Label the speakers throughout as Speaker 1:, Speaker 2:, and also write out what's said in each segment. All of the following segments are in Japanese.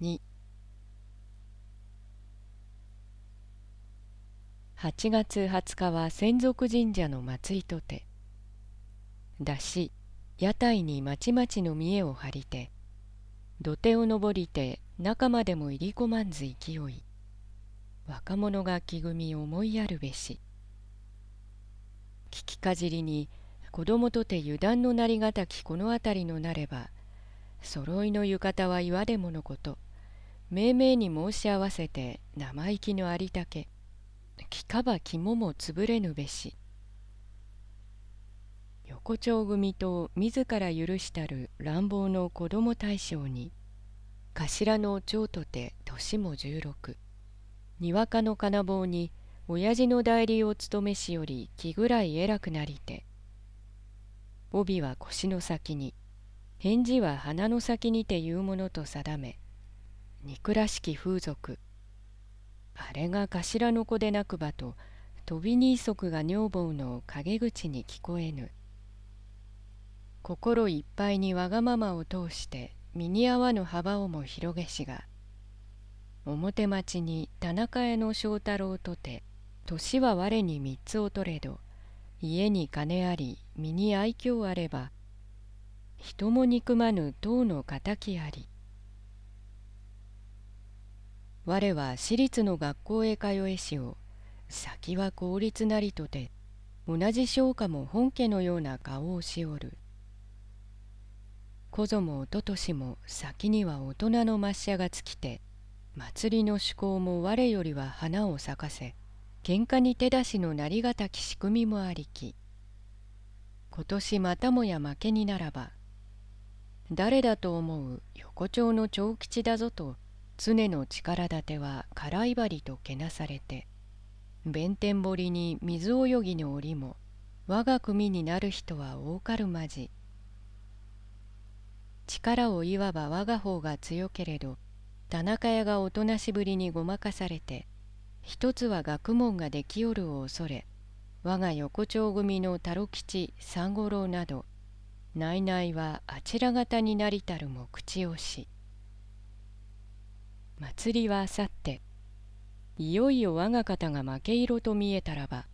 Speaker 1: 2 8月20日は専属神社の祭りとて。だし屋台にまちまちの見栄を張りて土手を登りて中までも入り込まんず勢い。若者が気組み思いやるべし。聞きかじりに子供とて油断のなりがたきこの辺りのなれば揃いの浴衣は岩でものこと。命名に申し合わせて生意気のありたけ。聞かば肝も潰れぬべし。横丁組と自ら許したる乱暴の子供大将に頭の長とて年も十六。にわかの金棒に親父の代理を務めしより気ぐらい偉くなりて。帯は腰の先に返事は鼻の先にて言うものと定め憎らしき風俗。あれが頭の子でなくばと飛びに足が女房の陰口に聞こえぬ。心いっぱいにわがままを通して身に合わぬ幅をも広げしが表町に田中屋の正太郎とて年は我に三つを取れど家に金あり身に愛嬌あれば人も憎まぬ党の敵あり。我は私立の学校へ通えしを先は公立なりとて同じ商家も本家のような顔をしおる。小僧もおととしも先には大人の抹茶が尽きて祭りの趣向も我よりは花を咲かせ喧嘩に手出しのなりがたき仕組みもありき。今年またもや負けにならば誰だと思う横丁の長吉だぞと常の力立ては空いばりとけなされて弁天堀に水泳ぎの折も我が組になる人は多かるまじ。力をいわば我が方が強けれど田中屋がおとなしぶりにごまかされて一つは学問ができおるを恐れ我が横丁組の太郎吉三五郎など内々はあちら方になりたるも口をし。祭りはあさっていよいよ我が方が負け色と見えたらば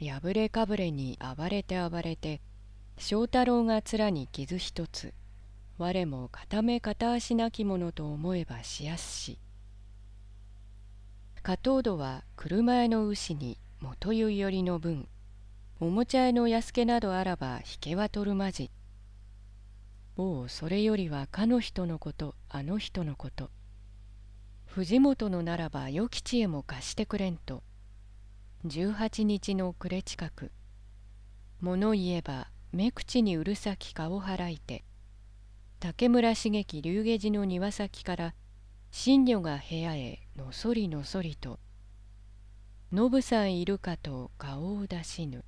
Speaker 1: 破れかぶれに暴れて暴れて正太郎が面に傷一つ我も片目片足なきものと思えばしやすし加藤戸は車屋の牛に元湯よりの分おもちゃ屋の安家などあらば引けは取るまじ。おうそれよりはかの人のことあの人のこと。藤本のならば与吉へも貸してくれんと。十八日の暮れ近く物言えば目口にうるさき顔払いて竹村茂樹龍下寺の庭先から新女が部屋へのそりのそりと「ノブさんいるかと顔を出しぬ」